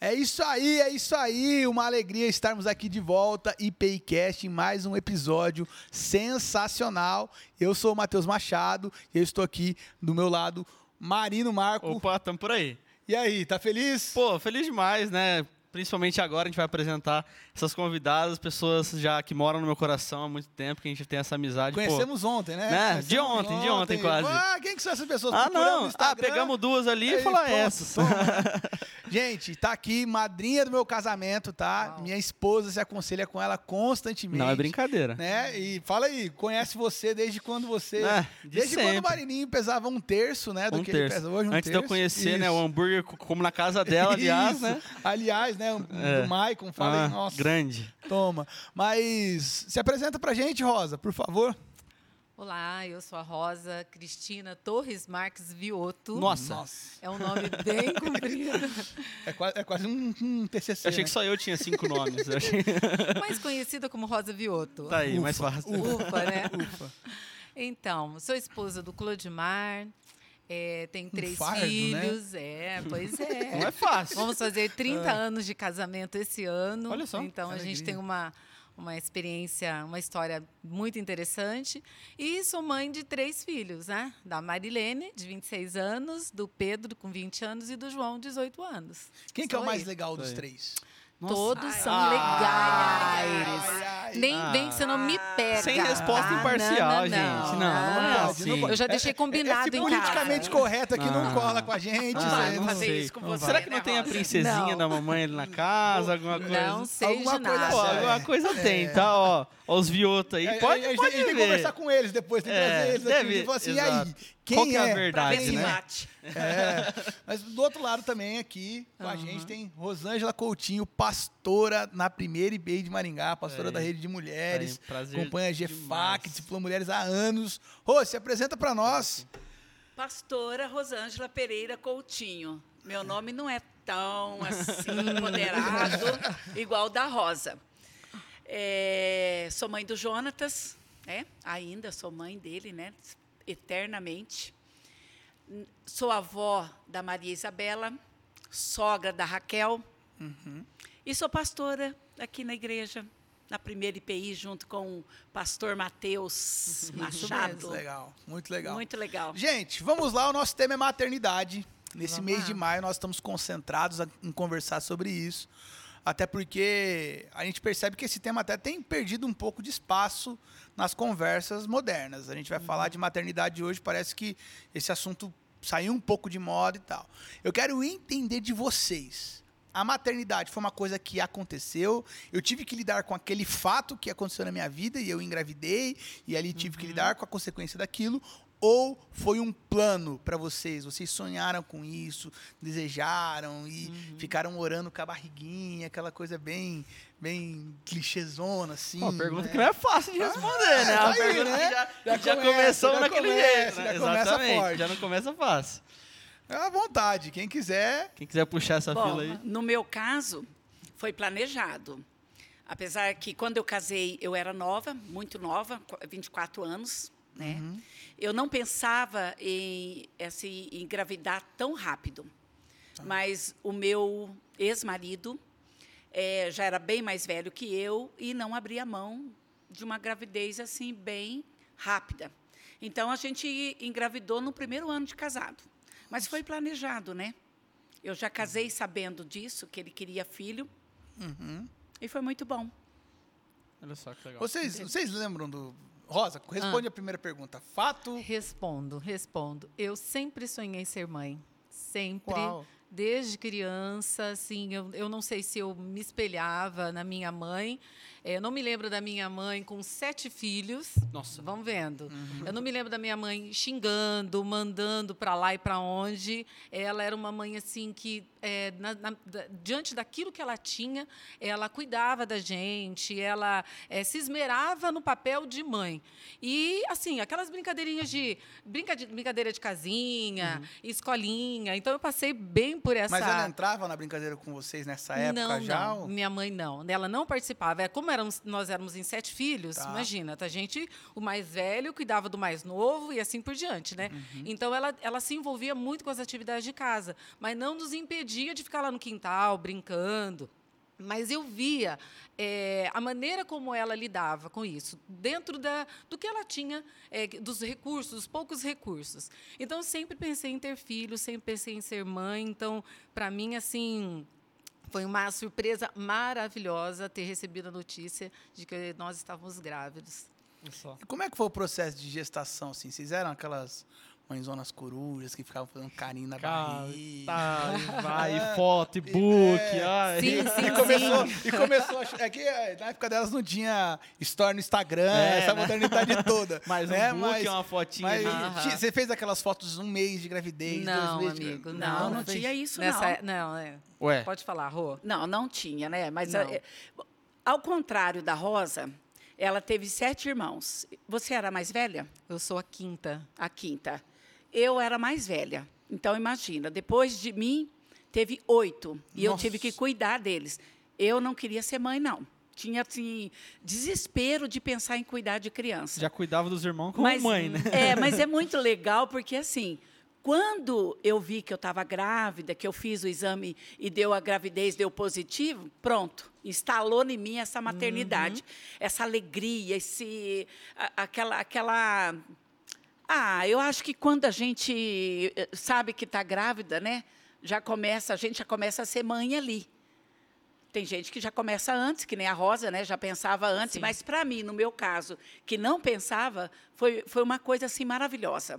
É isso aí, é isso aí. Uma alegria estarmos aqui de volta, IPCast, em mais um episódio sensacional. Eu sou o Matheus Machado e eu estou aqui do meu lado, Marino Marco. Opa, tamo por aí. E aí, tá feliz? Pô, feliz demais, né? Principalmente agora a gente vai apresentar essas convidadas, pessoas já que moram no meu coração há muito tempo, que a gente tem essa amizade. Conhecemos pô, ontem, né? né? Conhecemos de ontem, de ontem quase. Ah, quem que são essas pessoas? Ah, não. Ah, pegamos duas ali e Aí, falar pronto, essas. toma. Gente, tá aqui, madrinha do meu casamento, tá? Minha esposa se aconselha com ela constantemente. Não é brincadeira. Né? E fala aí, conhece você desde quando você. É, de desde quando o sempre. Marininho pesava um terço, né? Do Um que terço. ele pesa hoje. Um Antes de eu terço. conhecer, né, o Isso. hambúrguer, co- como na casa dela, aliás, Isso. né? Aliás, né? É. Do Maicon, fala Ah, nossa. grande. Toma. Mas se apresenta pra gente, Rosa, por favor. Olá, eu sou a Rosa Cristina Torres Marques Vioto. Nossa. É um nome bem comprido, É quase, é quase um, um TCC. Eu achei né? que só eu tinha cinco nomes. Eu achei... mais conhecida como Rosa Vioto. Tá aí, Ufa, mais fácil. Ufa, né? Ufa. Então, sou esposa do Clodimar, é, tenho três fardo, né? filhos. É, pois é. Não é fácil. Vamos fazer 30 anos de casamento esse ano. Olha só, Então a gente tem uma, uma experiência, uma história muito interessante. E sou mãe de três filhos, né? Da Marilene, de 26 anos, do Pedro, com 20 anos, e do João, 18 anos. Quem que é o mais eu. legal dos Aí. três? Todos são Ai, legais. ai, ai. Nem Ah. vem que você não me pega. Sem resposta tá? imparcial, gente. Não, não é pode, assim. não pode. Eu já deixei combinado Esse em politicamente casa. correto aqui não Ah. cola com a gente. Ah, né? não fazer sei. isso com Não você. Será que né, não tem a princesinha Não. da mamãe ali na casa, alguma coisa? Não sei Alguma de coisa nada. Pô, assim. alguma coisa tem, tá? Ó, ó os viotos aí. É, Pode, a, gente- pode a gente tem que ver. conversar com eles depois, tem que É, trazer eles aqui e assim, e aí, quem Qual que é a é? Pra verdade, né? bate. É, mas do outro lado também aqui com a gente tem Rosângela Coutinho, pastora na primeira IB de Maringá, pastora Aí. da rede de mulheres, Aí, prazer acompanha a GFAC, discipula mulheres há anos. Rô, se apresenta pra nós. Pastora Rosângela Pereira Coutinho. Meu nome não é tão assim empoderado igual o da Rosa. É, sou mãe do Jonatas, né? Ainda sou mãe dele, né? Eternamente. Sou avó da Maria Isabela, sogra da Raquel. E sou pastora aqui na igreja, na primeira IPI, junto com o pastor Matheus Machado. Muito legal, muito legal. Muito legal. Gente, vamos lá, o nosso tema é maternidade. Nesse Vamos mês lá. de maio nós estamos concentrados em conversar sobre isso. Até porque a gente percebe que esse tema até tem perdido um pouco de espaço nas conversas modernas. A gente vai falar de maternidade hoje, parece que esse assunto saiu um pouco de moda e tal. Eu quero entender de vocês. A maternidade foi uma coisa que aconteceu. Eu tive que lidar com aquele fato que aconteceu na minha vida e eu engravidei e ali tive que lidar com a consequência daquilo. Ou foi um plano para vocês? Vocês sonharam com isso, desejaram e ficaram orando com a barriguinha, aquela coisa bem, bem clichêzona assim. Uma pergunta né? que não é fácil de responder, né? tá Uma aí, pergunta né? que já, Já já, começa, começou já naquele começa, jeito. né? já começa Exatamente, forte. já não começa fácil. É à vontade, quem quiser. Quem quiser puxar essa Bom, fila aí. no meu caso, foi planejado. Apesar que quando eu casei, eu era nova, muito nova, qu- 24 anos, né? Eu não pensava em assim, engravidar tão rápido. Mas o meu ex-marido eh, já era bem mais velho que eu e não abria mão de uma gravidez assim bem rápida. Então a gente engravidou no primeiro ano de casado. Mas foi planejado, né? Eu já casei sabendo disso, que ele queria filho. E foi muito bom. Olha só que legal. Vocês, vocês lembram do. Rosa, responde a primeira pergunta. Fato. Respondo, respondo. Eu sempre sonhei ser mãe. Sempre. Uau. Desde criança, assim, eu, eu não sei se eu me espelhava na minha mãe. Eh, Eu não me lembro da minha mãe com sete filhos. Nossa. Vamos vendo. Eu não me lembro da minha mãe xingando, mandando para lá e para onde. Ela era uma mãe assim que, eh, na- na- diante daquilo que ela tinha, ela cuidava da gente, ela eh, se esmerava no papel de mãe. E assim, aquelas brincadeirinhas de brinca de- brincadeira de casinha, escolinha. Então eu passei bem por essa. Mas ela entrava na brincadeira com vocês nessa época não, já? não. ou- Minha mãe não. Ela não participava. É como éramos, nós éramos em sete filhos, Tá. imagina, tá, gente, o mais velho cuidava do mais novo e assim por diante, né? Uhum. Então ela, ela se envolvia muito com as atividades de casa, mas não nos impedia de ficar lá no quintal brincando. Mas eu via eh, a maneira como ela lidava com isso, dentro da, do que ela tinha, eh, dos recursos, dos poucos recursos. Então, sempre pensei em ter filhos, sempre pensei em ser mãe. Então, para mim, assim, foi uma surpresa maravilhosa ter recebido a notícia de que nós estávamos grávidos. Como é que foi o processo de gestação, assim? Vocês eram aquelas mãezonas corujas que ficavam fazendo carinho na Cara, barriga? tá, e vai, foto, e book. É. ai. Sim, sim, E começou, sim. e começou a, é que é, na época delas não tinha story no Instagram, É, essa né? modernidade toda. Mais um né? book, mas, uma fotinha. mas ali. Aham. ti- você fez aquelas fotos um mês de gravidez, Não, dois meses de amigo, gra- não, Não, não fez? tinha isso, Nessa, não. não, é. Ué, Pode falar, Rô. Não, não tinha, né? Mas é, ao contrário da Rosa, ela teve sete irmãos. Você era a mais velha? Eu sou a quinta. A quinta. Eu era mais velha. Então, imagina, depois de mim, teve oito. E eu Nossa. tive que cuidar deles. Eu não queria ser mãe, não. Tinha, assim, desespero de pensar em cuidar de criança. já cuidava dos irmãos como mãe, né? É, mas é muito legal porque assim, quando eu vi que eu estava grávida, que eu fiz o exame e deu a gravidez, deu positivo, pronto, instalou em mim essa maternidade, essa alegria, esse, a- aquela, aquela, ah, eu acho que quando a gente eh, sabe que está grávida, né, já começa, a gente já começa a ser mãe ali. Tem gente que já começa antes, que nem a Rosa, né? Já pensava antes, Sim. mas para mim, no meu caso, que não pensava, foi, foi uma coisa assim maravilhosa.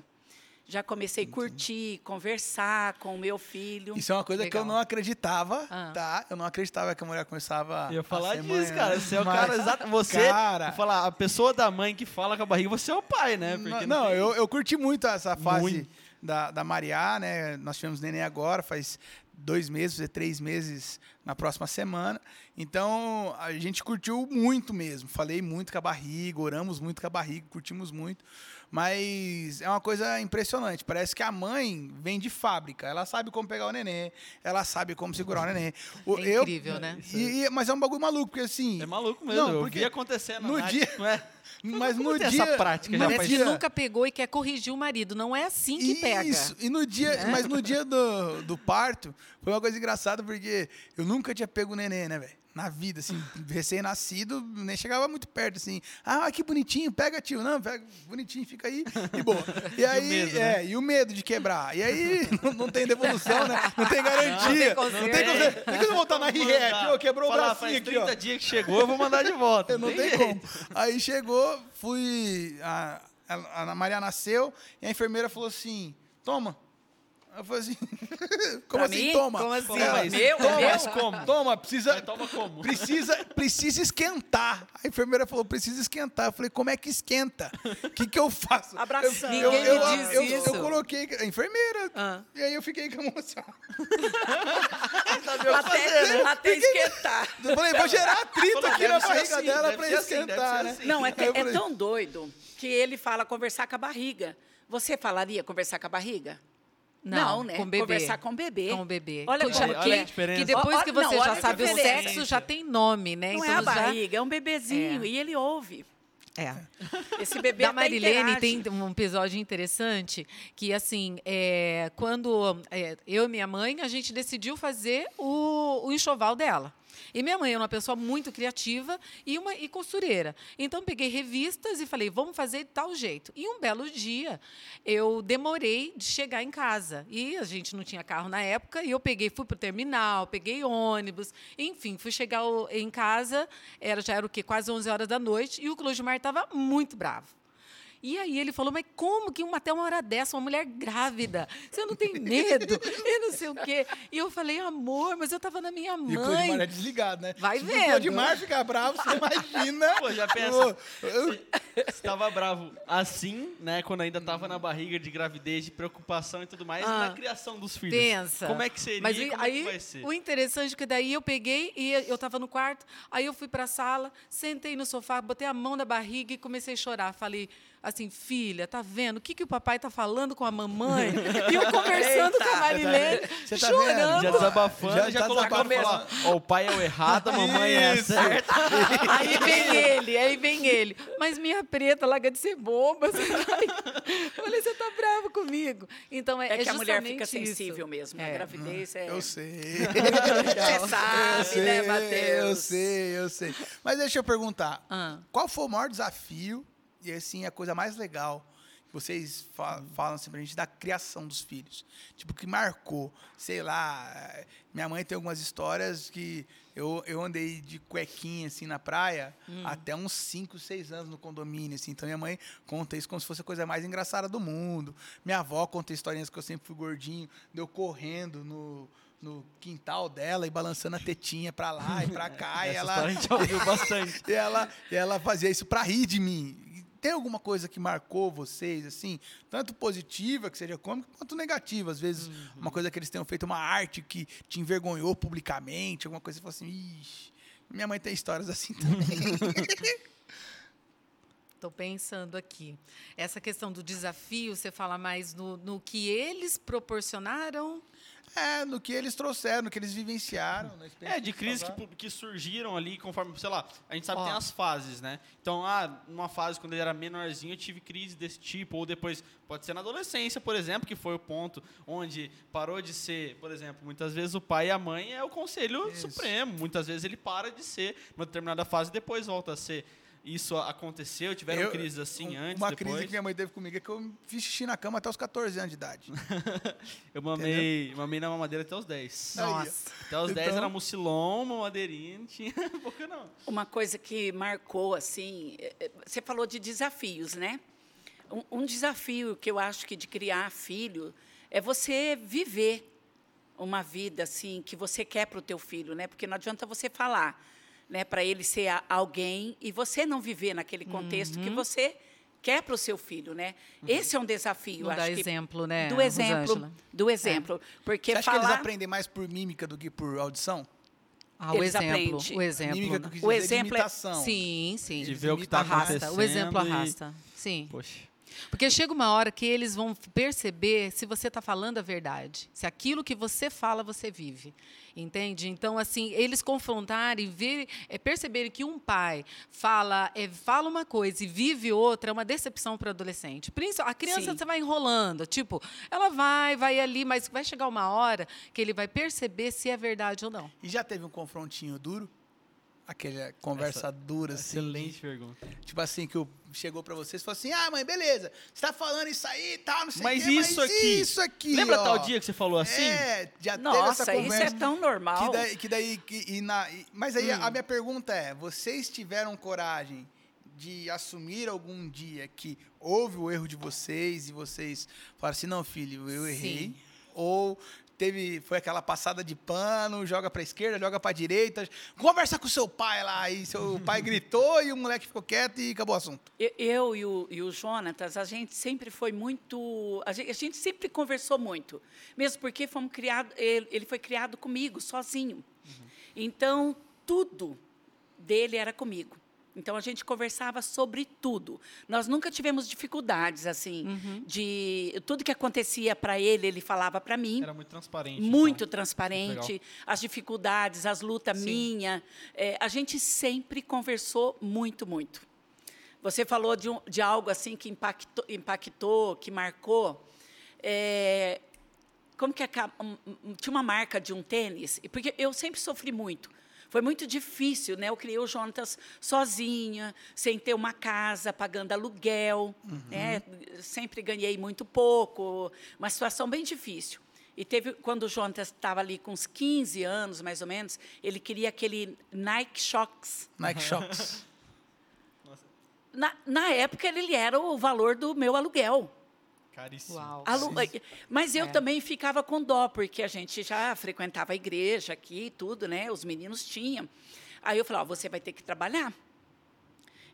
Já comecei a curtir, conversar com o meu filho. Isso é uma coisa que eu Legal. não acreditava, Ah. tá? Eu não acreditava que a mulher começava Eu ia falar ser disso, mãe, cara. né? Você é o cara exato. Você, Cara- vou falar, a pessoa da mãe que fala com a barriga, você é o pai, né? Porque não, tem- eu, eu curti muito essa fase Muito. da, da Mariá, né? Nós tivemos neném agora, faz dois meses, fazer três meses na próxima semana. Então, a gente curtiu muito mesmo. Falei muito com a barriga, oramos muito com a barriga, curtimos muito. Mas é uma coisa impressionante. Parece que a mãe vem de fábrica. Ela sabe como pegar o neném, ela sabe como segurar o neném. O- É incrível, né? E, e- mas é um bagulho maluco, porque assim. É maluco mesmo. Não, eu porque vi acontecendo. no Nath, dia- Não é? Mas como no tem dia. essa prática? Já Parece que dia- nunca pegou e quer corrigir o marido. Não é assim que pega. Isso, e no dia, mas no dia do, do parto, foi uma coisa engraçada, porque eu nunca tinha pego o neném, né, velho? Na vida, assim, recém-nascido, nem chegava muito perto, assim. Ah, que bonitinho, pega, tio. Não, pega, bonitinho, fica aí, e boa. E aí, medo, é, né? e o medo de quebrar. E aí, não, não tem devolução, né? Não tem garantia. Não Não tem tem conserto. tem você voltar na ó, quebrou o bracinho faz aqui, 30 ó. dias que chegou, eu vou mandar de volta. Não tem como. Aí chegou, fui. A, a Maria nasceu e a enfermeira falou assim: toma. Eu falei assim: como Pra assim, mim? toma? Como assim? Mas Meu, toma, meu? Mas como? Toma, precisa. Mas toma como? Precisa, precisa esquentar. A enfermeira falou: precisa esquentar. Eu falei: como é que esquenta? O que, que eu faço? Abraçando. Eu, Ninguém eu, me eu, diz eu, isso. eu coloquei a enfermeira. Ah. E aí eu fiquei com a moça. Até, até esquentar. Eu falei: vou gerar atrito aqui na barriga assim, dela ser assim, esquentar, né? assim. Não, é, é falei, tão doido que ele fala conversar com a barriga. Você falaria conversar com a barriga? Não, né? Com bebê. Conversar com o bebê. Com o bebê. Olha como olha que, a diferença. que depois que não, você olha já sabe o sexo, já tem nome, né? Não então é a já- barriga, é um bebezinho. É. E ele ouve. É. Esse bebê da Marilene interage. tem um episódio interessante que assim é, quando é, eu e minha mãe a gente decidiu fazer o, o enxoval dela. E minha mãe é uma pessoa muito criativa e uma e costureira. Então peguei revistas e falei vamos fazer de tal jeito. E um belo dia eu demorei de chegar em casa. E a gente não tinha carro na época e eu peguei fui para o terminal peguei ônibus enfim fui chegar em casa era já era o quê? Quase 11 horas da noite e o Clodimar estava muito bravo e aí ele falou, mas como que uma, até uma hora dessa, uma mulher grávida, você não tem medo? E não sei o quê. E eu falei, amor, mas eu estava na minha E o Clodimar é mãe. desligado, né? Vai Se vendo. o Clodimar ficar bravo, você imagina. Pô, já pensa. Ô, eu- Você tava bravo assim, né? Quando ainda tava na barriga de gravidez, de preocupação e tudo mais, Ah. na criação dos filhos. Pensa. Como é que seria? Mas e e- como aí, é que vai ser? o interessante é que daí eu peguei e eu estava no quarto, aí eu fui para a sala, sentei no sofá, botei a mão na barriga e comecei a chorar. Falei, assim, filha, tá vendo? O que, que o papai tá falando com a mamãe? E eu conversando com a Marilene, Você tá chorando. Já desabafando, já, Já tá colocando desabafando. falar, ó, o pai é o errado, a mamãe é a certa. Aí vem ele, aí vem ele. Mas minha preta, larga de ser boba. Você tá... Eu falei, você tá bravo comigo. Então, é, É, que a mulher fica isso. sensível mesmo. A É. gravidez é. Eu sei. Você sabe, eu sei, né, Matheus? Eu sei, eu sei. Mas deixa eu perguntar. Ah. Qual foi o maior desafio e, assim, a coisa mais legal que vocês fa falam assim pra gente da criação dos filhos? Tipo, que marcou. Sei lá, minha mãe tem algumas histórias que eu, eu andei de cuequinha, assim, na praia até uns 5, 6 anos no condomínio, assim. Então, minha mãe conta isso como se fosse a coisa mais engraçada do mundo. Minha avó conta historinhas que eu sempre fui gordinho, deu correndo no... No quintal dela e balançando a tetinha pra lá e pra cá. e ela, a gente ouviu bastante. e ela, e ela fazia isso pra rir de mim. Tem alguma coisa que marcou vocês, assim, tanto positiva, que seja cômica, quanto negativa? Às vezes, uma coisa que eles tenham feito, uma arte que te envergonhou publicamente, alguma coisa que você falou assim, ixi, minha mãe tem histórias assim também. Estou pensando aqui. Essa questão do desafio, você fala mais no, no que eles proporcionaram? É, no que eles trouxeram, no que eles vivenciaram. na experiência É, de crises que, que surgiram ali conforme, sei lá, a gente sabe que tem as fases, né? Então, ah, numa fase quando ele era menorzinho, eu tive crise desse tipo, ou depois, pode ser na adolescência, por exemplo, que foi o ponto onde parou de ser, por exemplo, muitas vezes o pai e a mãe é o conselho Isso. supremo, muitas vezes ele para de ser numa determinada fase e depois volta a ser. Isso aconteceu, tiveram Eu- crises assim um- antes, Uma depois. crise que minha mãe teve comigo é que eu fiz xixi na cama até os 14 anos de idade. Eu mamei, mamei na mamadeira até os 10. Aí, ó. Nossa. Até os 10 Então- era mucilon, mamadeirinha, não tinha pouca não. Uma coisa que marcou, assim, é, é, você falou de desafios, né? Um, um desafio que eu acho que de criar filho é você viver uma vida assim que você quer para o teu filho, né? Porque não adianta você falar, né, para ele ser alguém e você não viver naquele contexto Uhum. que você quer para o seu filho, né? Esse é um desafio, Não acho dá que exemplo, né, do exemplo, Rosângela? do exemplo, porque Você acha que eles falar aprendem mais por mímica do que por audição? Ah, o Eles exemplo. aprendem. O exemplo. mímica O dizer de exemplo é-. Sim, sim. De ver o que tá arrasta. acontecendo O exemplo e- arrasta. Sim. Poxa. Porque chega uma hora que eles vão perceber se você está falando a verdade. Se aquilo que você fala, você vive. Entende? Então, assim, eles confrontarem, ver, é, perceberem que um pai fala, é, fala uma coisa e vive outra, é uma decepção para o adolescente. A criança Sim. você vai enrolando. Tipo, ela vai, vai ali, mas vai chegar uma hora que ele vai perceber se é verdade ou não. E já teve um confrontinho duro? Aquela conversa dura, assim. Excelente pergunta. tipo assim, que eu, chegou pra vocês e falou assim: ah, mãe, beleza, você tá falando isso aí e tal, não sei o Mas quê, isso mas aqui. Isso aqui. Lembra ó, tal dia que você falou assim? É, já teve Nossa, essa isso conversa. é tão normal. Que daí, que daí que- e na, e- mas aí Hum. a minha pergunta é: vocês tiveram coragem de assumir algum dia que houve o erro de vocês e vocês falaram assim, não, filho, eu errei? Sim. Ou teve foi aquela passada de pano, joga pra esquerda, joga pra direita, conversa com seu pai lá e seu pai gritou e o moleque ficou quieto e acabou o assunto. Eu- Eu e o, e o Jonatas, a gente sempre foi muito. A gente, a gente sempre conversou muito. Mesmo porque fomos criado, ele, ele foi criado comigo, sozinho. Então, tudo dele era comigo. Então, a gente conversava sobre tudo. Nós nunca tivemos dificuldades, assim, de. Tudo que acontecia para ele, ele falava para mim. Era muito transparente. Muito então. transparente, Muito as dificuldades, as lutas Sim. minha. É, a gente sempre conversou muito, muito. Você falou de, um- de algo assim que impactou, impactou que marcou. É, como que é, tinha uma marca de um tênis? Porque eu sempre sofri muito. Foi muito difícil, né? Eu criei o Jonatas sozinha, sem ter uma casa, pagando aluguel, né? Sempre ganhei muito pouco, uma situação bem difícil. E teve quando o Jonatas estava ali com uns 15 anos, mais ou menos, ele queria aquele Nike Shox. Nike Shocks. Na, na época ele era o valor do meu aluguel. Caríssimo. Uau. Alu- Mas eu É. também ficava com dó, porque a gente já frequentava a igreja aqui e tudo, né? Os meninos tinham. Aí eu falei, ó, você vai ter que trabalhar.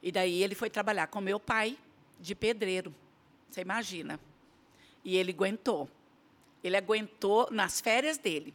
E daí ele foi trabalhar com meu pai de pedreiro. Você imagina. E ele aguentou. Ele aguentou nas férias dele.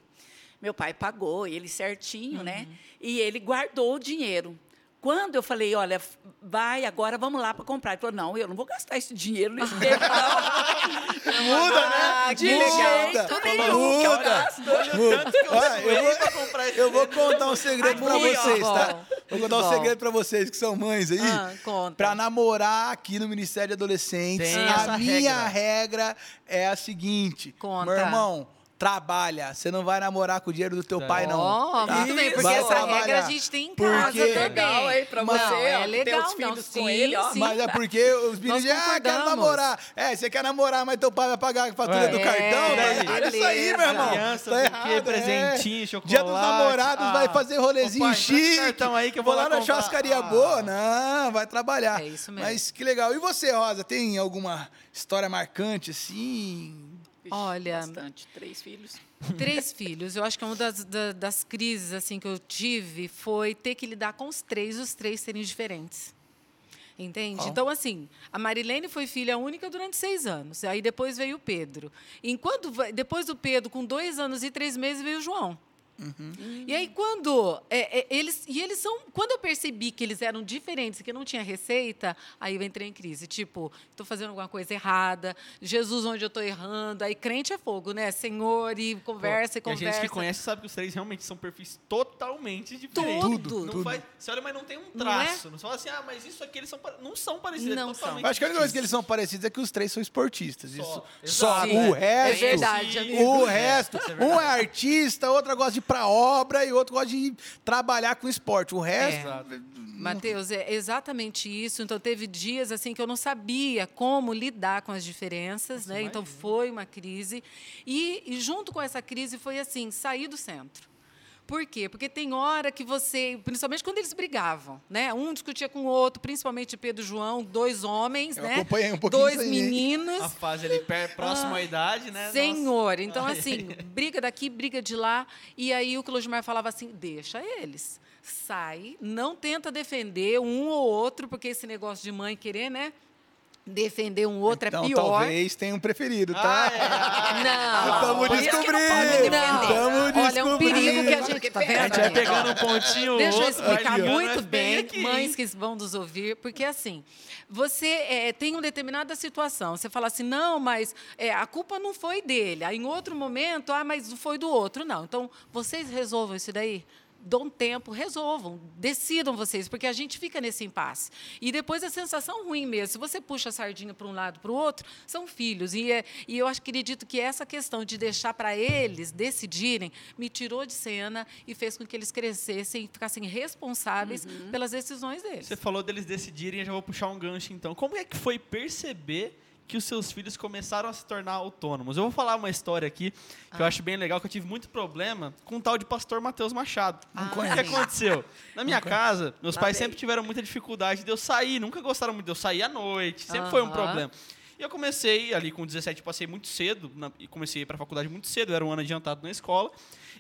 Meu pai pagou ele certinho, né? E ele guardou o dinheiro. Quando eu falei, olha, vai, agora vamos lá para comprar. Ele falou, não, eu não vou gastar esse dinheiro nesse tempo, não. Muda, né? Ah, De que legal. jeito Muda. nenhum que eu Muda. gasto. Muda. Olha, eu vou- Eu vou contar um segredo pra Muito vocês, tá? Vou contar um segredo pra vocês que são mães aí. Ah, conta. Pra namorar aqui no Ministério de Adolescentes, Tem a minha regra. regra é a seguinte. Conta. Meu irmão, trabalha. Você não vai namorar com o dinheiro do teu Tá. pai, não. Ó, tá? muito bem, porque Vai essa trabalhar. regra a gente tem em casa Porque- também. Legal, hein, pra Mas- você, Não, é legal, os não, filhos com sim, ele, ó. sim. Mas é porque os meninos dizem, ah, quero namorar. É, você quer namorar, mas teu pai vai pagar a fatura Ué. do É, cartão? Tá beleza. isso aí, meu irmão. Criança, tá do errado, quê? Presentinho, é. chocolate. Dia dos namorados Ah. vai fazer rolezinho pai, chique. cartão aí que eu vou vou lá lá na churrascaria Ah. boa. Não, vai trabalhar. É isso mesmo. Mas que legal. E você, Rosa, tem alguma história marcante, assim? Vixe, Olha. Bastante, três filhos. Três filhos. Eu acho que uma das, da- das crises assim que eu tive foi ter que lidar com os três, os três serem diferentes. Entende? Ó. Então, assim, a Marilene foi filha única durante seis anos. Aí depois veio o Pedro. Enquanto depois do Pedro, com dois anos e três meses, veio o João. E aí, quando é, é, eles. E eles são. Quando eu percebi que eles eram diferentes, que não tinha receita, aí eu entrei em crise. Tipo, estou fazendo alguma coisa errada, Jesus, onde eu estou errando. Aí crente é fogo, né? Senhor, e conversa e E a conversa. gente que conhece sabe que os três realmente são perfis totalmente diferentes. Tudo, Não tudo. Faz, você olha, mas não tem um Não é? traço. Não, fala assim, ah, mas isso aqui eles são, não são parecidos. Não é são. totalmente Eu acho que a única coisa que eles são parecidos é que os três são esportistas. Isso. Só. Só. Exato. O Sim, resto. É verdade, amigo. O resto. Um é artista, outro gosta de pra obra e outro gosta de trabalhar com esporte. O resto. É. Matheus, é exatamente isso. Então, teve dias assim que eu não sabia como lidar com as diferenças, né? Então, foi uma crise. E, e junto com essa crise foi assim, sair do centro. Por quê? Porque tem hora que você, principalmente quando eles brigavam, né? Um discutia com o outro, principalmente Pedro e João, dois homens, Eu né? acompanhei um pouquinho dois meninos. A fase ali próxima à idade, né? Senhor, então Ai, assim, briga daqui, briga de lá. E aí o Clodimar falava assim: deixa eles. Sai, não tenta defender um ou outro, porque esse negócio de mãe querer, né? Defender um outro então, é pior. talvez tenha um preferido, tá? é, ah, que não pode descobrindo. Não. Tamo Olha, é um perigo que a descobrindo. gente tá A vendo. A gente vai pegando um pontinho Deixa eu outro, vai explicar muito bem, aqui. mães que vão nos ouvir, porque assim, você é, tem uma determinada situação, você fala assim, não, mas é, a culpa não foi dele. Aí em outro momento, ah, mas foi do outro. Não. Então, vocês resolvam isso daí. Dão tempo, resolvam, decidam vocês, porque a gente fica nesse impasse. E depois a sensação ruim mesmo. Se você puxa a sardinha para um lado para o outro, são filhos. E, é, e eu acredito que essa questão de deixar para eles decidirem me tirou de cena e fez com que eles crescessem e ficassem responsáveis pelas decisões deles. Você falou deles decidirem, eu já vou puxar um gancho então. Como é que foi perceber que os seus filhos começaram a se tornar autônomos? Eu vou falar uma história aqui que Ah. eu acho bem legal, que eu tive muito problema com o tal de pastor Matheus Machado. Ah, o que aconteceu? Na minha casa, meus Lá pais sempre tiveram muita dificuldade de eu sair, nunca gostaram muito de eu sair à noite, sempre foi um problema. E eu comecei ali com 17, eu passei muito cedo, na, e comecei a ir para a faculdade muito cedo, eu era um ano adiantado na escola,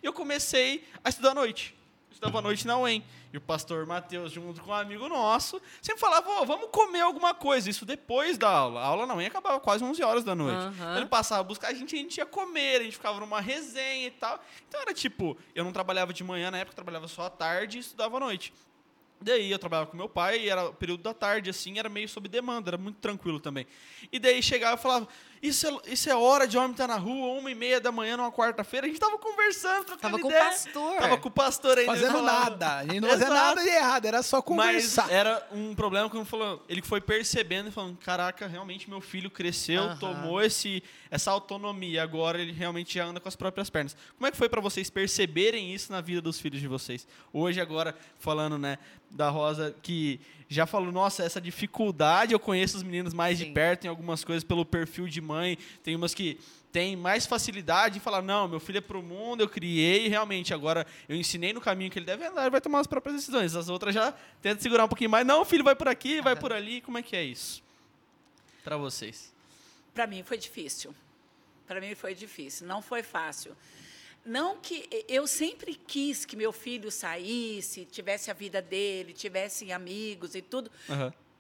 e eu comecei a estudar à noite. Estudava à noite na UEM. E o pastor Mateus, junto com um amigo nosso, sempre falava, "Ô, vamos comer alguma coisa. Isso depois da aula. A aula na UEM acabava quase 11 horas da noite. Então ele passava a buscar a gente, a gente ia comer, a gente ficava numa resenha e tal. Então era tipo, eu não trabalhava de manhã na época, trabalhava só à tarde e estudava à noite. Daí eu trabalhava com meu pai, e era o período da tarde, assim, era meio sob demanda, era muito tranquilo também. E daí chegava e falava, isso é, isso é hora de homem estar na rua, uma e meia da manhã numa quarta-feira. A gente tava conversando, trocando Tava com o ideia. pastor. Tava com o pastor ainda. Fazendo nada. A gente não fazia nada de errado, era só Mas conversar. era um problema que ele falou, ele foi percebendo e falando, caraca, realmente meu filho cresceu, Aham. tomou esse, essa autonomia, agora ele realmente já anda com as próprias pernas. Como é que foi para vocês perceberem isso na vida dos filhos de vocês? Hoje agora falando, né, da Rosa que já falou, nossa, essa dificuldade, eu conheço os meninos mais de Sim. perto em algumas coisas pelo perfil de mãe, tem umas que tem mais facilidade em falar, não, meu filho é pro mundo, eu criei, realmente, agora eu ensinei no caminho que ele deve andar, ele vai tomar as próprias decisões. As outras já tentam segurar um pouquinho mais, não, filho, vai por aqui, vai por ali, como é que é isso? Para vocês. Para mim foi difícil. Para mim foi difícil, não foi fácil. Não que eu sempre quis que meu filho saísse, tivesse a vida dele, tivesse amigos e tudo,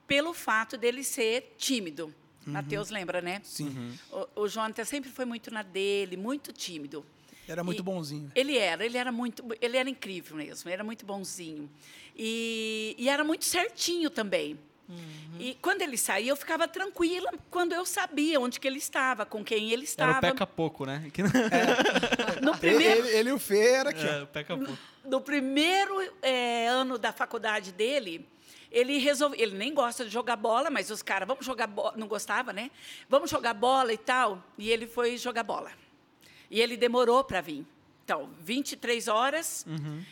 pelo fato dele ser tímido. Mateus lembra, né? Sim. O, o Jonathan sempre foi muito na dele, muito tímido. Era muito E bonzinho. Ele era, ele era muito, ele era incrível mesmo, era muito bonzinho. E, e era muito certinho também. E quando ele saía, eu ficava tranquila quando eu sabia onde que ele estava, com quem ele Era estava. o peca pouco, né? Que- No Ele, primeiro, ele, ele e o Fê era aqui. É, o peca pouco. no primeiro eh, ano da faculdade dele, ele resolveu. Ele nem gosta de jogar bola, mas os caras, vamos jogar bola. Não gostava, né? Vamos jogar bola e tal. E ele foi jogar bola. E ele demorou para vir. Então, 23 horas,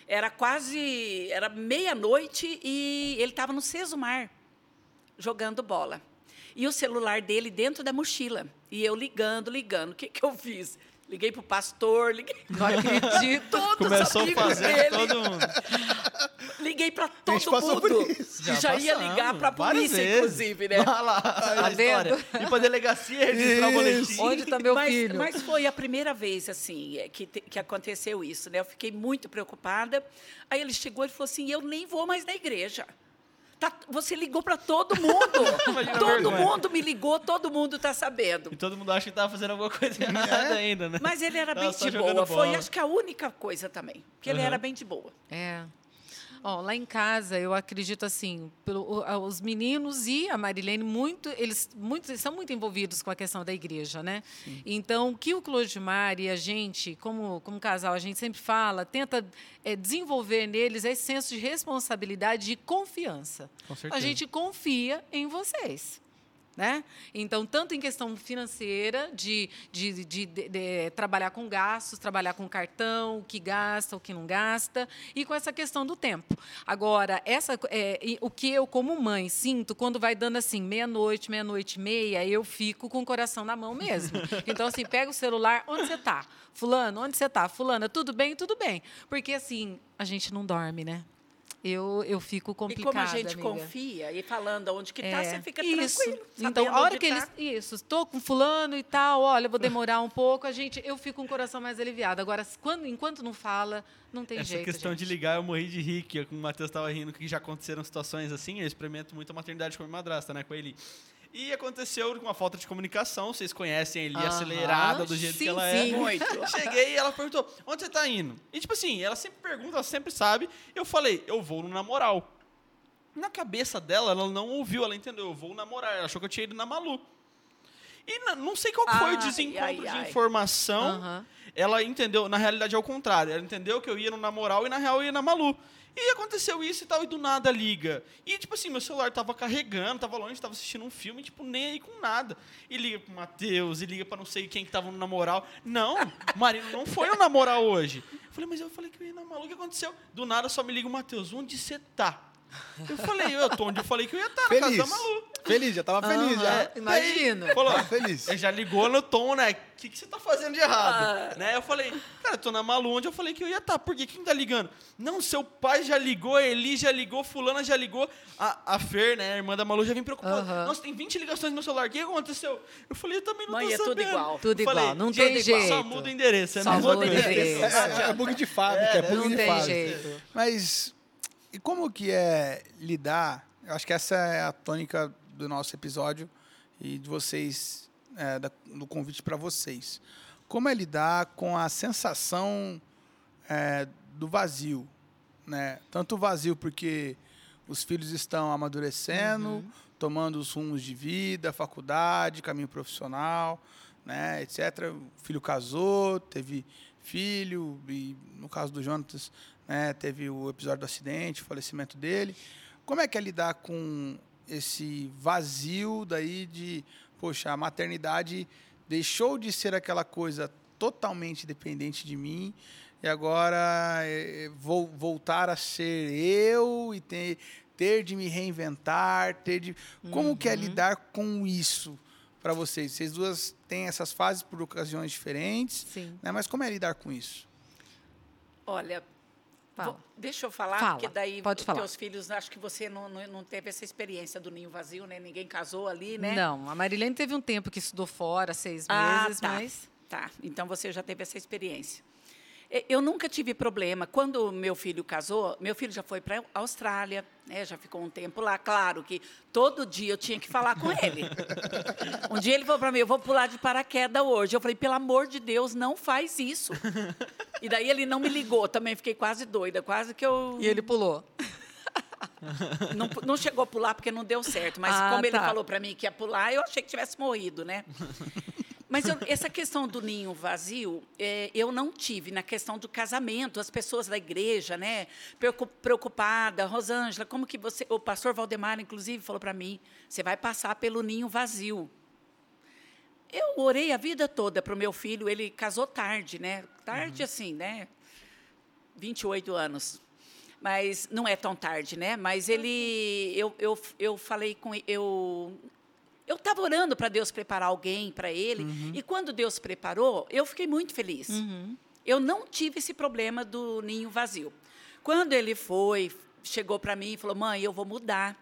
era quase. Era meia-noite e ele estava no Sesumar, jogando bola. E o celular dele dentro da mochila. E eu ligando, ligando. O que, que eu fiz? Liguei para o pastor, liguei Não acredito. todos os Começou a fazer dele. todo mundo. Liguei para gente todo mundo. isso. E já, ia ligar para a várias polícia, vezes. inclusive, né? Vai lá, a vendo? história. Ir pra delegacia registrar o boletim. Onde está meu mas, filho? mas foi a primeira vez assim é, que, que aconteceu isso, né? Eu fiquei muito preocupada. Aí ele chegou e falou assim: "Eu nem vou mais na igreja". Tá, você ligou para todo mundo. Imagina todo mundo me ligou, todo mundo está sabendo. E todo mundo acha que tava fazendo alguma coisa errada ainda, né? Mas ele era Tava bem de boa. Foi, bola. acho que a única coisa também. Que ele Uhum. era bem de boa. É. Ó, lá em casa, eu acredito assim, pelo, a- os meninos e a Marilene, muito, eles, muito, eles são muito envolvidos com a questão da igreja, né? Então, o que o Clodimar e a gente, como, como casal, a gente sempre fala, tenta é, desenvolver neles esse senso de responsabilidade e confiança. Com A certeza. gente confia em vocês. Né? Então, tanto em questão financeira, de, de, de, de- trabalhar com gastos, trabalhar com cartão, o que gasta, o que não gasta, e com essa questão do tempo. Agora, essa, é, o que eu, como mãe, sinto quando vai dando assim, meia-noite, meia-noite e meia, eu fico com o coração na mão mesmo. Então, assim, pega o celular, onde você está? Fulano, onde você está? Fulana, tudo bem? Tudo bem. Porque, assim, a gente não dorme, né? Eu, eu fico complicada, e como a gente amiga. confia, e falando onde que está, É, você fica isso. tranquilo. Então, a hora que tá. eles. Isso, estou com fulano e tal, olha, vou demorar um pouco, a gente, eu fico com o coração mais aliviado. Agora, quando, enquanto não fala, não tem Essa jeito. questão gente. de ligar, eu morri de rir, que o Matheus estava rindo, que já aconteceram situações assim, eu experimento muito a maternidade com a minha madrasta, né, com a Eli. E aconteceu com uma falta de comunicação, vocês conhecem a Eli Aham. acelerada do jeito Sim, que ela sim. é. Muito. Cheguei e ela perguntou, onde você tá indo? E tipo assim, ela sempre pergunta, ela sempre sabe. Eu falei, eu vou no namoral. Na cabeça dela, ela não ouviu, ela entendeu, eu vou namorar. Ela achou que eu tinha ido na Malu. E na- não sei qual foi o desencontro ai, de ai. informação. Aham. Ela entendeu, na realidade é o contrário. Ela entendeu que eu ia no namoral e na real eu ia na Malu. E aconteceu isso e tal, e do nada liga. E, tipo assim, meu celular tava carregando, tava longe, tava assistindo um filme, tipo, nem aí com nada. E liga pro Matheus, e liga pra não sei quem que tava no namoral. Não, o marido não foi no namoral hoje. Eu falei, mas eu falei que eu ia na Malu, o que aconteceu? Do nada só me liga o Matheus, onde você tá? Eu falei, eu tô onde eu falei que eu ia estar, na casa Feliz. da Malu. Feliz, já tava feliz, Aham, já. Imagina. Falou, Tava feliz. ele já ligou no tom, né? O que, que você tá fazendo de errado? Né? Eu falei, cara, eu tô na Malu, onde eu falei que eu ia estar. Por quê? Quem tá ligando? Não, seu pai já ligou, a Eli já ligou, fulana já ligou. A, a Fer, né, a irmã da Malu, já vem preocupada. Aham. Nossa, tem 20 ligações no meu celular. O que aconteceu? Eu falei, eu também não Mãe, tô é tudo sabendo. igual. Tudo Eu falei, igual, não "Gente, tem Só jeito. muda o endereço. é Só muda o coisa." endereço. É, é bug de fábrica, é, bug Não de tem fábrica. jeito. Mas e como que é lidar? Eu acho que essa é a tônica do nosso episódio e de vocês, é, da- do convite para vocês. Como é lidar com a sensação é, do vazio, né? Tanto o vazio porque os filhos estão amadurecendo, tomando os rumos de vida, faculdade, caminho profissional, né, etc. O filho casou, teve filho, e no caso do Jonatas, né, teve o episódio do acidente, o falecimento dele. Como é que é lidar com esse vazio daí de, poxa, a maternidade deixou de ser aquela coisa totalmente dependente de mim e agora eh, vou voltar a ser eu e ter, ter de me reinventar, ter de como que é lidar com isso para vocês? Vocês duas têm essas fases por ocasiões diferentes, Sim. né? Mas como é lidar com isso? Olha, Fala. deixa eu falar, Fala, porque daí pode os falar. teus filhos, acho que você não, não, não teve essa experiência do ninho vazio, né? Ninguém casou ali, né? Não, a Marilene teve um tempo que estudou fora, seis Ah, meses, tá. mas. Tá, então você já teve essa experiência. Eu nunca tive problema. Quando meu filho casou, meu filho já foi para a Austrália, né, já ficou um tempo lá. Claro que todo dia eu tinha que falar com ele. Um dia ele falou para mim: Eu vou pular de paraquedas hoje. Eu falei: Pelo amor de Deus, não faz isso. E daí ele não me ligou. Também fiquei quase doida, quase que eu. E ele pulou. Não, não chegou a pular porque não deu certo. Mas Ah, como ele tá. falou para mim que ia pular, eu achei que tivesse morrido, né? Mas eu- essa questão do ninho vazio, é, eu não tive na questão do casamento. As pessoas da igreja, né, preocu- preocupada, Rosângela, como que você, o pastor Valdemar inclusive falou para mim, você vai passar pelo ninho vazio. Eu orei a vida toda para o meu filho, ele casou tarde, né? Tarde assim, né? 28 anos. Mas não é tão tarde, né? Mas ele eu, eu, eu falei com eu eu estava orando para Deus preparar alguém para ele, e quando Deus preparou, eu fiquei muito feliz. Eu não tive esse problema do ninho vazio. Quando ele foi, chegou para mim e falou: "Mãe, eu vou mudar.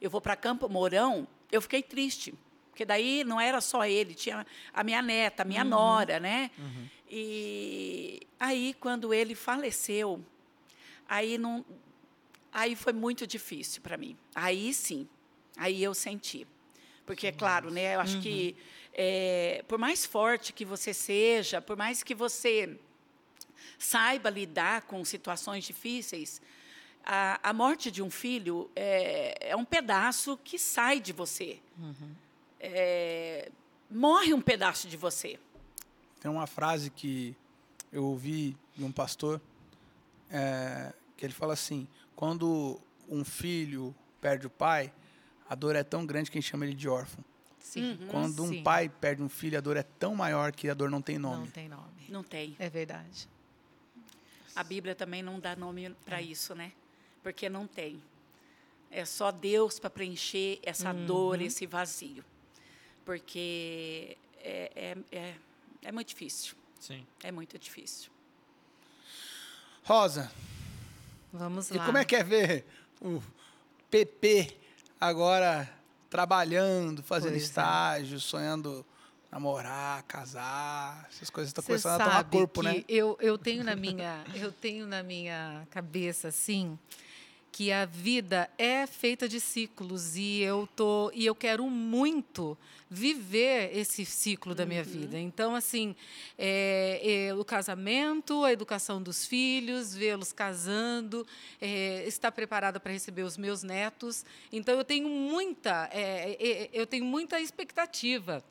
Eu vou para Campo Mourão". Eu fiquei triste, porque daí não era só ele, tinha a minha neta, a minha nora, né? E aí quando ele faleceu, aí não aí foi muito difícil para mim. Aí sim, aí eu senti. Porque, é claro, né, eu acho que, é, por mais forte que você seja, por mais que você saiba lidar com situações difíceis, a, a morte de um filho é, é um pedaço que sai de você. É, morre um pedaço de você. Tem uma frase que eu ouvi de um pastor, é, que ele fala assim: quando um filho perde o pai, a dor é tão grande que a gente chama ele de órfão. Sim. Quando um Sim. pai perde um filho, a dor é tão maior que a dor não tem nome. Não tem nome. Não tem. É verdade. A Bíblia também não dá nome para isso, né? Porque não tem. É só Deus para preencher essa dor, esse vazio. Porque é, é, é, é muito difícil. Sim. É muito difícil. Rosa, Vamos e lá. como é que é ver o PP agora trabalhando, fazendo Pois é. estágio, sonhando namorar, casar, essas coisas estão começando a tomar corpo, né? eu, eu tenho na minha eu tenho na minha cabeça assim que a vida é feita de ciclos e eu tô e eu quero muito viver esse ciclo da minha vida. Então assim é, é, o casamento, a educação dos filhos, vê-los casando, é, estar preparada para receber os meus netos. Então eu tenho muita é, é, eu tenho muita expectativa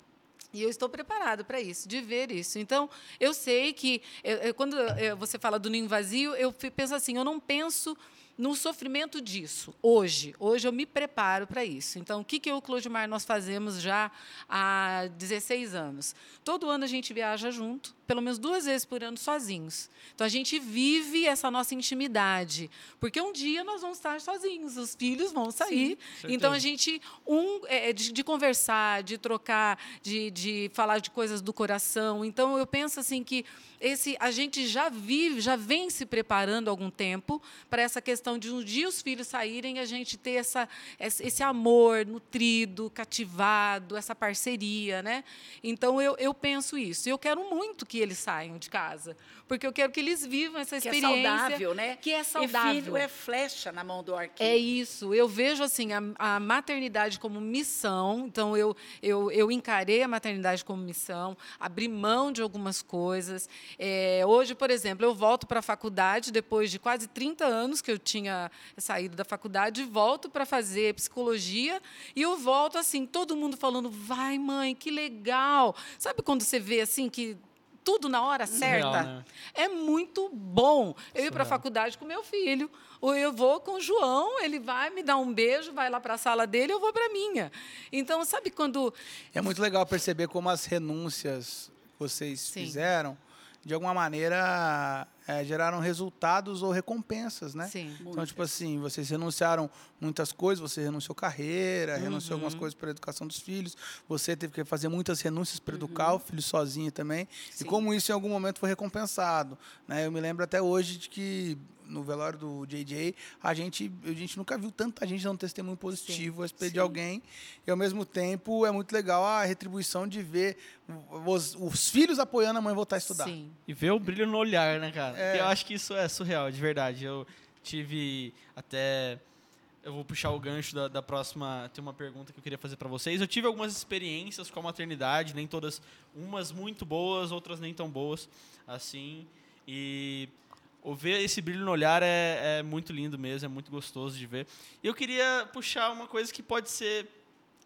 e eu estou preparado para isso, de ver isso. Então, eu sei que, eu- eu- quando você fala do ninho vazio, eu penso assim: eu não penso no sofrimento disso, hoje. Hoje eu me preparo para isso. Então, o que, que eu e o Clodimar nós fazemos já há 16 anos? Todo ano a gente viaja junto, pelo menos duas vezes por ano sozinhos. Então, a gente vive essa nossa intimidade. Porque um dia nós vamos estar sozinhos, os filhos vão sair. certeza. então, a gente, um, é, de, de conversar, de trocar, de, de falar de coisas do coração. Então, eu penso assim que esse, a gente já vive, já vem se preparando há algum tempo para essa questão de um dia os filhos saírem e a gente ter essa, esse esse amor nutrido, cativado, essa parceria, né? Então, eu, eu penso isso. Eu quero muito que eles saiam de casa, porque eu quero que eles vivam essa Que é experiência. saudável, né? Que é E saudável. filho é flecha na mão do arqueiro. É isso. Eu vejo assim a, a maternidade como missão. Então eu, eu, eu encarei a maternidade como missão, abri mão de algumas coisas. É, hoje, por exemplo, eu volto para a faculdade depois de quase 30 anos que eu tinha saído da faculdade, volto para fazer psicologia e eu volto assim, todo mundo falando: "Vai, mãe, que legal". Sabe quando você vê assim que tudo na hora certa? Real, né? É muito bom. Eu ir para a faculdade com meu filho, ou eu vou com o João, ele vai me dar um beijo, vai lá para a sala dele, eu vou para a minha. Então, sabe quando. É muito legal perceber como as renúncias que vocês Sim. fizeram, de alguma maneira, é, geraram resultados ou recompensas, né? Sim. Então, tipo assim, vocês renunciaram muitas coisas, você renunciou carreira, renunciou algumas coisas para a educação dos filhos, você teve que fazer muitas renúncias para educar o filho sozinho também. Sim. E como isso em algum momento foi recompensado. Né? Eu me lembro até hoje de que no velório do JJ, a gente, a gente nunca viu tanta gente dando um testemunho positivo a respeito de Sim. alguém. E ao mesmo tempo é muito legal a retribuição de ver os, os filhos apoiando a mãe voltar a estudar. Sim. E ver o brilho no olhar, né, cara? É. Eu acho que isso é surreal, de verdade. Eu tive até. Eu vou puxar o gancho da, da próxima. Tem uma pergunta que eu queria fazer para vocês. Eu tive algumas experiências com a maternidade, nem todas. Umas muito boas, outras nem tão boas. Assim. E. o Ver esse brilho no olhar é, é muito lindo mesmo, é muito gostoso de ver. E eu queria puxar uma coisa que pode ser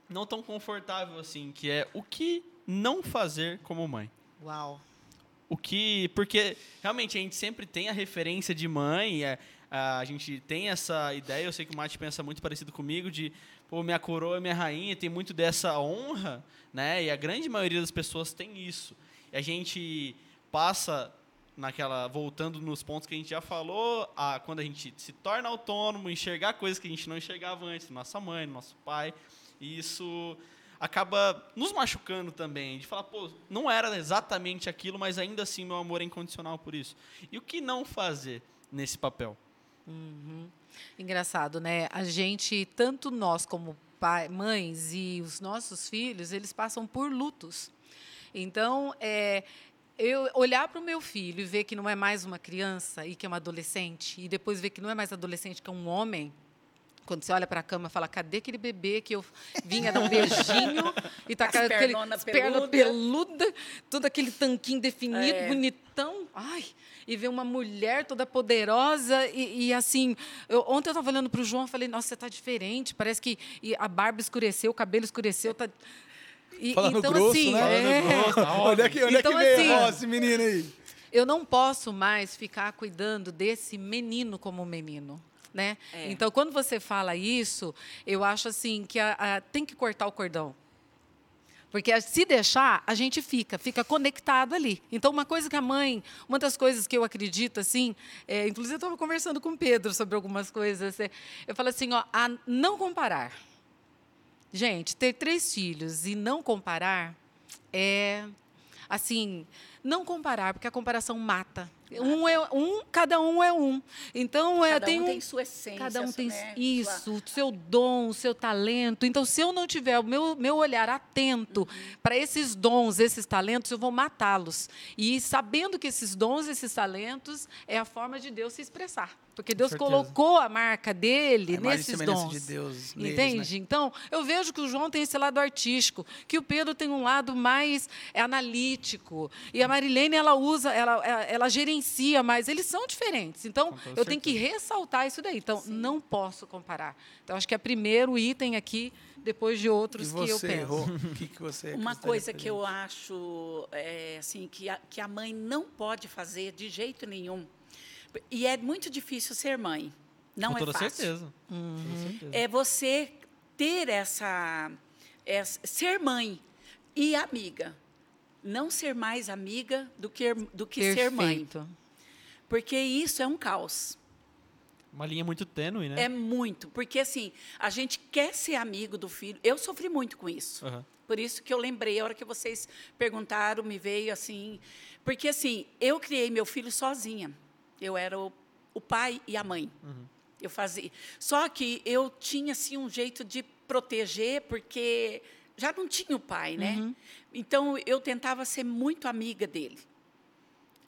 não tão confortável assim, que é o que não fazer como mãe. Uau. O que. Porque realmente a gente sempre tem a referência de mãe, é, a gente tem essa ideia, eu sei que o Mate pensa muito parecido comigo, de pô, minha coroa é minha rainha, tem muito dessa honra, né? E a grande maioria das pessoas tem isso. E a gente passa naquela. voltando nos pontos que a gente já falou, a, quando a gente se torna autônomo, enxergar coisas que a gente não enxergava antes, nossa mãe, nosso pai. E isso acaba nos machucando também, de falar, pô, não era exatamente aquilo, mas ainda assim meu amor é incondicional por isso. E o que não fazer nesse papel? Engraçado, né? A gente, tanto nós como pai, mães e os nossos filhos, eles passam por lutos. Então, é, eu olhar para o meu filho e ver que não é mais uma criança e que é uma adolescente, e depois ver que não é mais adolescente, que é um homem. Quando você olha para a cama e fala, cadê aquele bebê que eu vinha dar um beijinho e tá com aquele perna peluda. todo aquele tanquinho definido, É. bonitão. Ai, e ver uma mulher toda poderosa e, e assim, eu- ontem eu estava olhando para o João e falei, nossa, você está diferente, parece que e a barba escureceu, o cabelo escureceu, tá... E, Falando então, grosso, assim, né? é, grosso, tá é que, onde Então, que assim, ó, esse menino aí? eu não posso mais ficar cuidando desse menino como menino. Né? É. Então, quando você fala isso, eu acho assim que a- a- tem que cortar o cordão. Porque se deixar, a gente fica, fica conectado ali. Então, uma coisa que a mãe, uma das coisas que eu acredito, assim, é, inclusive eu estava conversando com o Pedro sobre algumas coisas, é, eu falo assim, ó, a não comparar. Gente, ter três filhos e não comparar é assim, não comparar, porque a comparação mata. Um é um, cada um é um. Então, é, Cada tem um tem sua essência. Cada um tem né? isso, o seu dom, o seu talento. Então, se eu não tiver o meu, meu olhar atento para esses dons, esses talentos, eu vou matá-los. E sabendo que esses dons, esses talentos, é a forma de Deus se expressar. Porque Deus colocou a marca dele A nesses dons. de Deus neles, Entende? né? Então, eu vejo que o João tem esse lado artístico, que o Pedro tem um lado mais é, analítico, e a Marilene ela usa, ela, ela, ela gerencia mais. Eles são diferentes. Então, eu tenho que ressaltar isso daí. Então, não posso comparar. Então, acho que é primeiro item aqui, depois de E outros que eu penso. Rô, o que, que você Uma coisa que eu acho é, assim que a, que a mãe não pode fazer de jeito nenhum. E é muito difícil ser mãe. Não Com é toda fácil. certeza. Com toda certeza. É você ter essa, essa ser mãe e amiga. Não ser mais amiga do que do que ser mãe, porque isso é um caos. Uma linha muito tênue, né? É muito, porque assim, a gente quer ser amigo do filho. Eu sofri muito com isso. Aham. Por isso que eu lembrei, a hora que vocês perguntaram, me veio assim. Porque, assim, eu criei meu filho sozinha. Eu era o, o pai e a mãe. Eu fazia. Só que eu tinha, assim, um jeito de proteger, porque já não tinha o pai, né? Então, eu tentava ser muito amiga dele.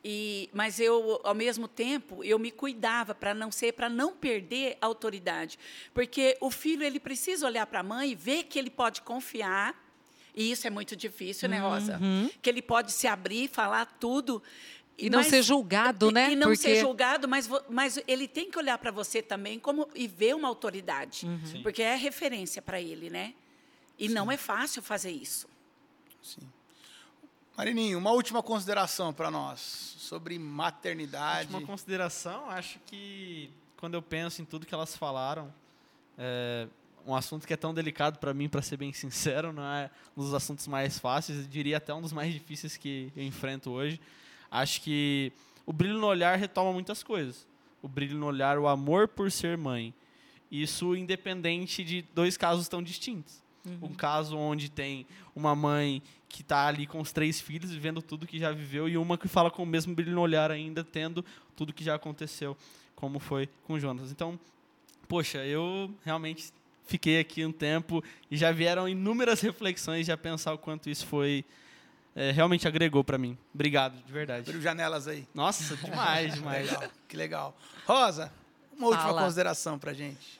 E, mas eu, ao mesmo tempo, eu me cuidava para não ser, para não perder a autoridade, porque o filho ele precisa olhar para a mãe, ver que ele pode confiar, e isso é muito difícil, né, Rosa? Que ele pode se abrir, falar tudo E não ser julgado, e- né? E não ser Porque- julgado, mas, mas ele tem que olhar para você também como e ver uma autoridade, Sim. porque é referência para ele, né? E não é fácil fazer isso. Sim. Marininho, uma última consideração para nós sobre maternidade. Uma consideração, acho que quando eu penso em tudo que elas falaram, é um assunto que é tão delicado para mim, para ser bem sincero, não é um dos assuntos mais fáceis, eu diria até um dos mais difíceis que eu enfrento hoje. Acho que o brilho no olhar retoma muitas coisas. O brilho no olhar, o amor por ser mãe. Isso independente de dois casos tão distintos. Um caso onde tem uma mãe que está ali com os três filhos, vivendo tudo que já viveu, e uma que fala com o mesmo brilho no olhar ainda, tendo tudo que já aconteceu, como foi com Jonas. Então, poxa, eu realmente fiquei aqui um tempo e já vieram inúmeras reflexões já pensar o quanto isso foi é, realmente agregou para mim. Obrigado, de verdade. Abriu janelas aí. Nossa, demais, demais. Legal, que legal. Rosa, uma última Fala. consideração pra gente.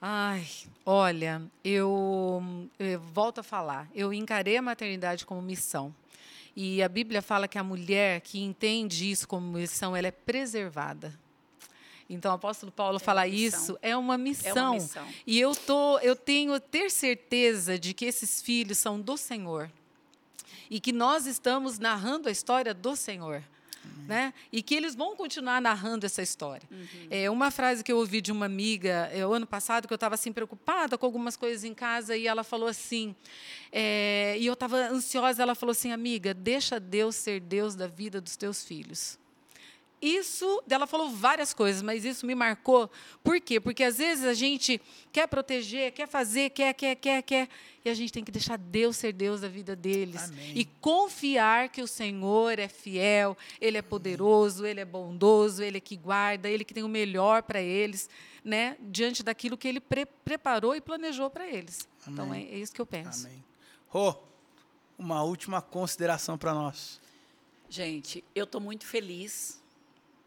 Ai, olha, eu, eu volto a falar. Eu encarei a maternidade como missão. E a Bíblia fala que a mulher que entende isso como missão, ela é preservada. Então, o apóstolo Paulo fala uma missão. isso, é uma missão. missão. E eu, tô, eu tenho ter certeza de que esses filhos são do Senhor. E que nós estamos narrando a história do Senhor. Né? E que eles vão continuar narrando essa história. É uma frase que eu ouvi de uma amiga é, o ano passado que eu estava assim preocupada com algumas coisas em casa e ela falou assim é, e eu estava ansiosa. Ela falou assim, amiga, deixa Deus ser Deus da vida dos teus filhos. Isso, ela falou várias coisas, mas isso me marcou. Por quê? Porque às vezes a gente quer proteger, quer fazer, quer, quer, quer, quer, e a gente tem que deixar Deus ser Deus da vida deles Amém. e confiar que o Senhor é fiel, ele é poderoso, ele é bondoso, ele é que guarda, ele que tem o melhor para eles, né? Diante daquilo que ele pre- preparou e planejou para eles. Então é, Amém. é isso que eu penso. Amém. Rô, uma última consideração para nós. Gente, eu estou muito feliz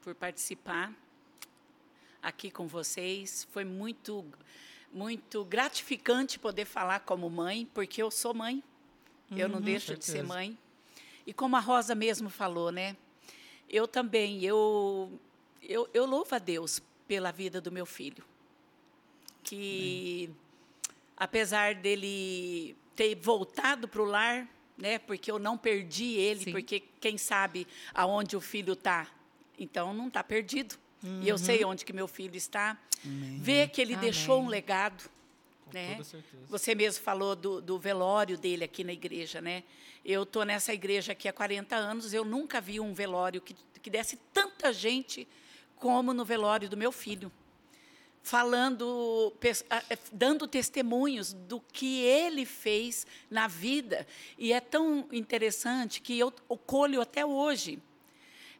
por participar aqui com vocês. Foi muito, muito gratificante poder falar como mãe, porque eu sou mãe. eu não deixo de ser certeza. mãe. E como a Rosa mesmo falou, né? Eu também, eu, eu, eu louvo a Deus pela vida do meu filho. Que, apesar dele ter voltado para o lar, né? Porque eu não perdi ele, Sim. porque quem sabe aonde o filho está, então não está perdido. E eu sei onde que meu filho está. Ver que ele Amém. deixou um legado, Com né? toda certeza. Você mesmo falou do, do velório dele aqui na igreja, né? Eu estou nessa igreja aqui há 40 anos, eu nunca vi um velório que, que desse tanta gente como no velório do meu filho. Falando, eh, dando testemunhos do que ele fez na vida. E é tão interessante que eu colho até hoje.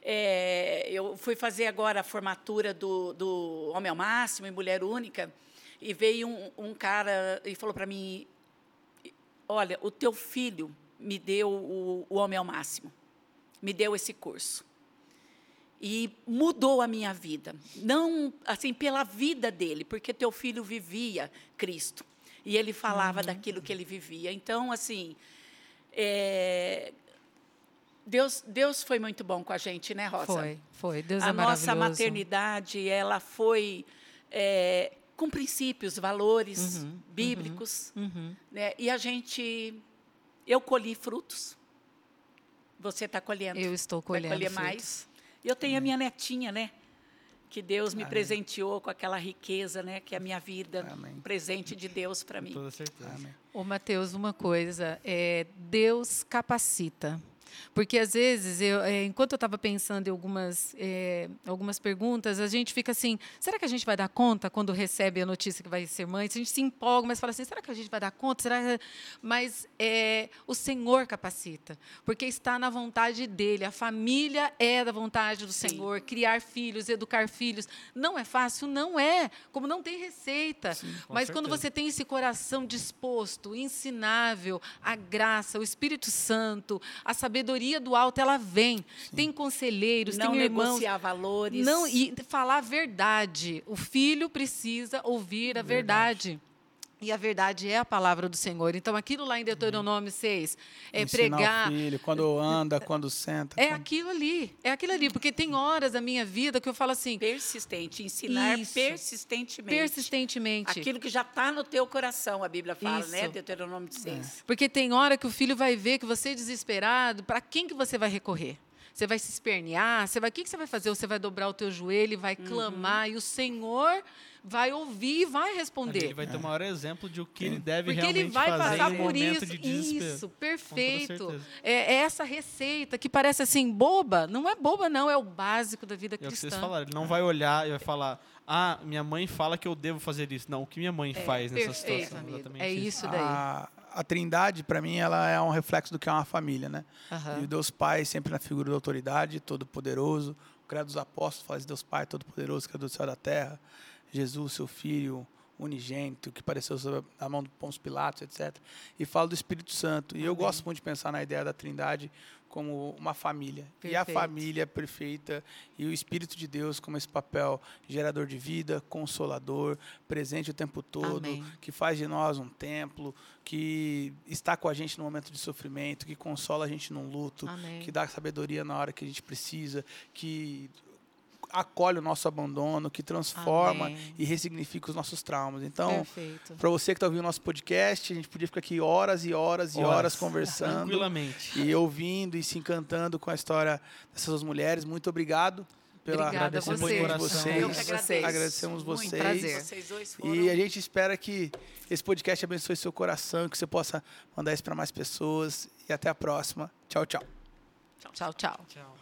É, eu fui fazer agora a formatura do, do Homem ao Máximo e Mulher Única, e veio um, um cara e falou para mim: Olha, o teu filho me deu o, o Homem ao Máximo, me deu esse curso. E mudou a minha vida. Não assim pela vida dele, porque teu filho vivia Cristo. E ele falava daquilo que ele vivia. Então, assim, é, Deus, Deus foi muito bom com a gente, né, Rosa? Foi, foi. Deus a é nossa maternidade, ela foi é, com princípios, valores Uhum, bíblicos, Uhum. né? E a gente, eu colhi frutos. Você está colhendo. Eu estou colhendo Vai colher frutos. mais. E eu tenho a minha netinha, né? Que Deus me presenteou com aquela riqueza, né? Que é a minha vida, Amém. um presente de Deus para Com mim. toda certeza. Amém. Ô, Mateus, uma coisa, é, Deus capacita. Porque, às vezes, eu, é, enquanto eu estava pensando em algumas, é, algumas perguntas, a gente fica assim, será que a gente vai dar conta quando recebe a notícia que vai ser mãe? A gente se empolga, mas fala assim, será que a gente vai dar conta? Será. Mas é, o Senhor capacita, porque está na vontade dEle. A família é da vontade do Sim. Senhor. Criar filhos, educar filhos, não é fácil? Não é. Como não tem receita. com mas quando certeza. você tem esse coração disposto, ensinável, a graça, o Espírito Santo, a sabedoria do alto, ela vem. Tem conselheiros, Não tem irmãos. negociar valores. Não, e falar a verdade. O filho precisa ouvir a verdade. E a verdade é a palavra do Senhor. Então, aquilo lá em Deuteronômio 6, é Ensinar pregar. o filho, quando anda, quando senta. É quando- aquilo ali. É aquilo ali. Porque tem horas da minha vida que eu falo assim, persistente, ensinar Isso. persistentemente. persistentemente. Aquilo que já está no teu coração, a Bíblia fala, né? Isso. Deuteronômio 6. Porque tem hora que o filho vai ver que você é desesperado, para quem que você vai recorrer? Você vai se espernear? Você vai, o que, que você vai fazer? Você vai dobrar o teu joelho e vai Uhum. clamar e o Senhor vai ouvir e vai Ali responder. Ele vai ter o maior exemplo de o que ele deve Porque realmente ele vai fazer passar em por isso. de. Isso, perfeito. É, é essa receita que parece assim boba. Não é boba, não. É o básico da vida É o que cristã. vocês falaram. Ele não vai olhar e vai falar, ah, minha mãe fala que eu devo fazer isso. Não, o que minha mãe faz nessa É, situação. amigo. Exatamente É isso daí. A, a Trindade, para mim, ela é um reflexo do que é uma família, né? Aham. E Deus Pai sempre na figura da autoridade, todo-poderoso. O Credo dos Apóstolos fala de Deus Pai, todo-poderoso, Criador do céu e da terra. Jesus, seu Filho unigênito, que apareceu sob a mão do Pôncio Pilatos, etc. E fala do Espírito Santo. E eu gosto muito de pensar na ideia da Trindade como uma família. E a Perfeito. família perfeita e o Espírito de Deus como esse papel gerador de vida, consolador, presente o tempo todo, Amém. que faz de nós um templo, que está com a gente no momento de sofrimento, que consola a gente num luto, Amém. que dá sabedoria na hora que a gente precisa, que acolhe o nosso abandono, que transforma Amém. e ressignifica os nossos traumas. Então, para você que está ouvindo o nosso podcast, a gente podia ficar aqui horas e horas e horas, Horas. conversando Tranquilamente. e ouvindo e se encantando com a história dessas duas mulheres. Muito obrigado pela Obrigada a agradecer você. muito de Eu que vocês. agradeço. Agradecemos Muito vocês. prazer. Vocês dois foram. E a gente espera que esse podcast abençoe seu coração, que você possa mandar isso para mais pessoas. E até a próxima. Tchau, tchau. Tchau, tchau. Tchau.